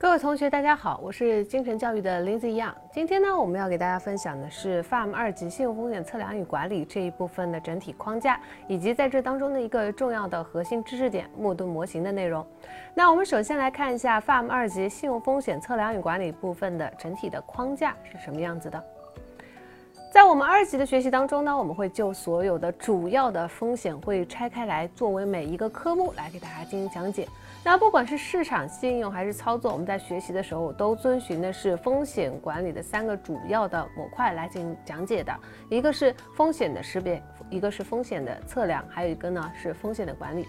各位同学，大家好，我是精神教育的 lizy yang。今天呢，我们要给大家分享的是 FAM 二级信用风险测量与管理这一部分的整体框架，以及在这当中的一个重要的核心知识点——木盾模型的内容。那我们首先来看一下 FAM 二级信用风险测量与管理部分的整体的框架是什么样子的。我们二级的学习当中呢，我们会就所有的主要的风险会拆开来，作为每一个科目来给大家进行讲解。那不管是市场信用还是操作，我们在学习的时候都遵循的是风险管理的三个主要的模块来进行讲解的，一个是风险的识别，一个是风险的测量，还有一个呢是风险的管理。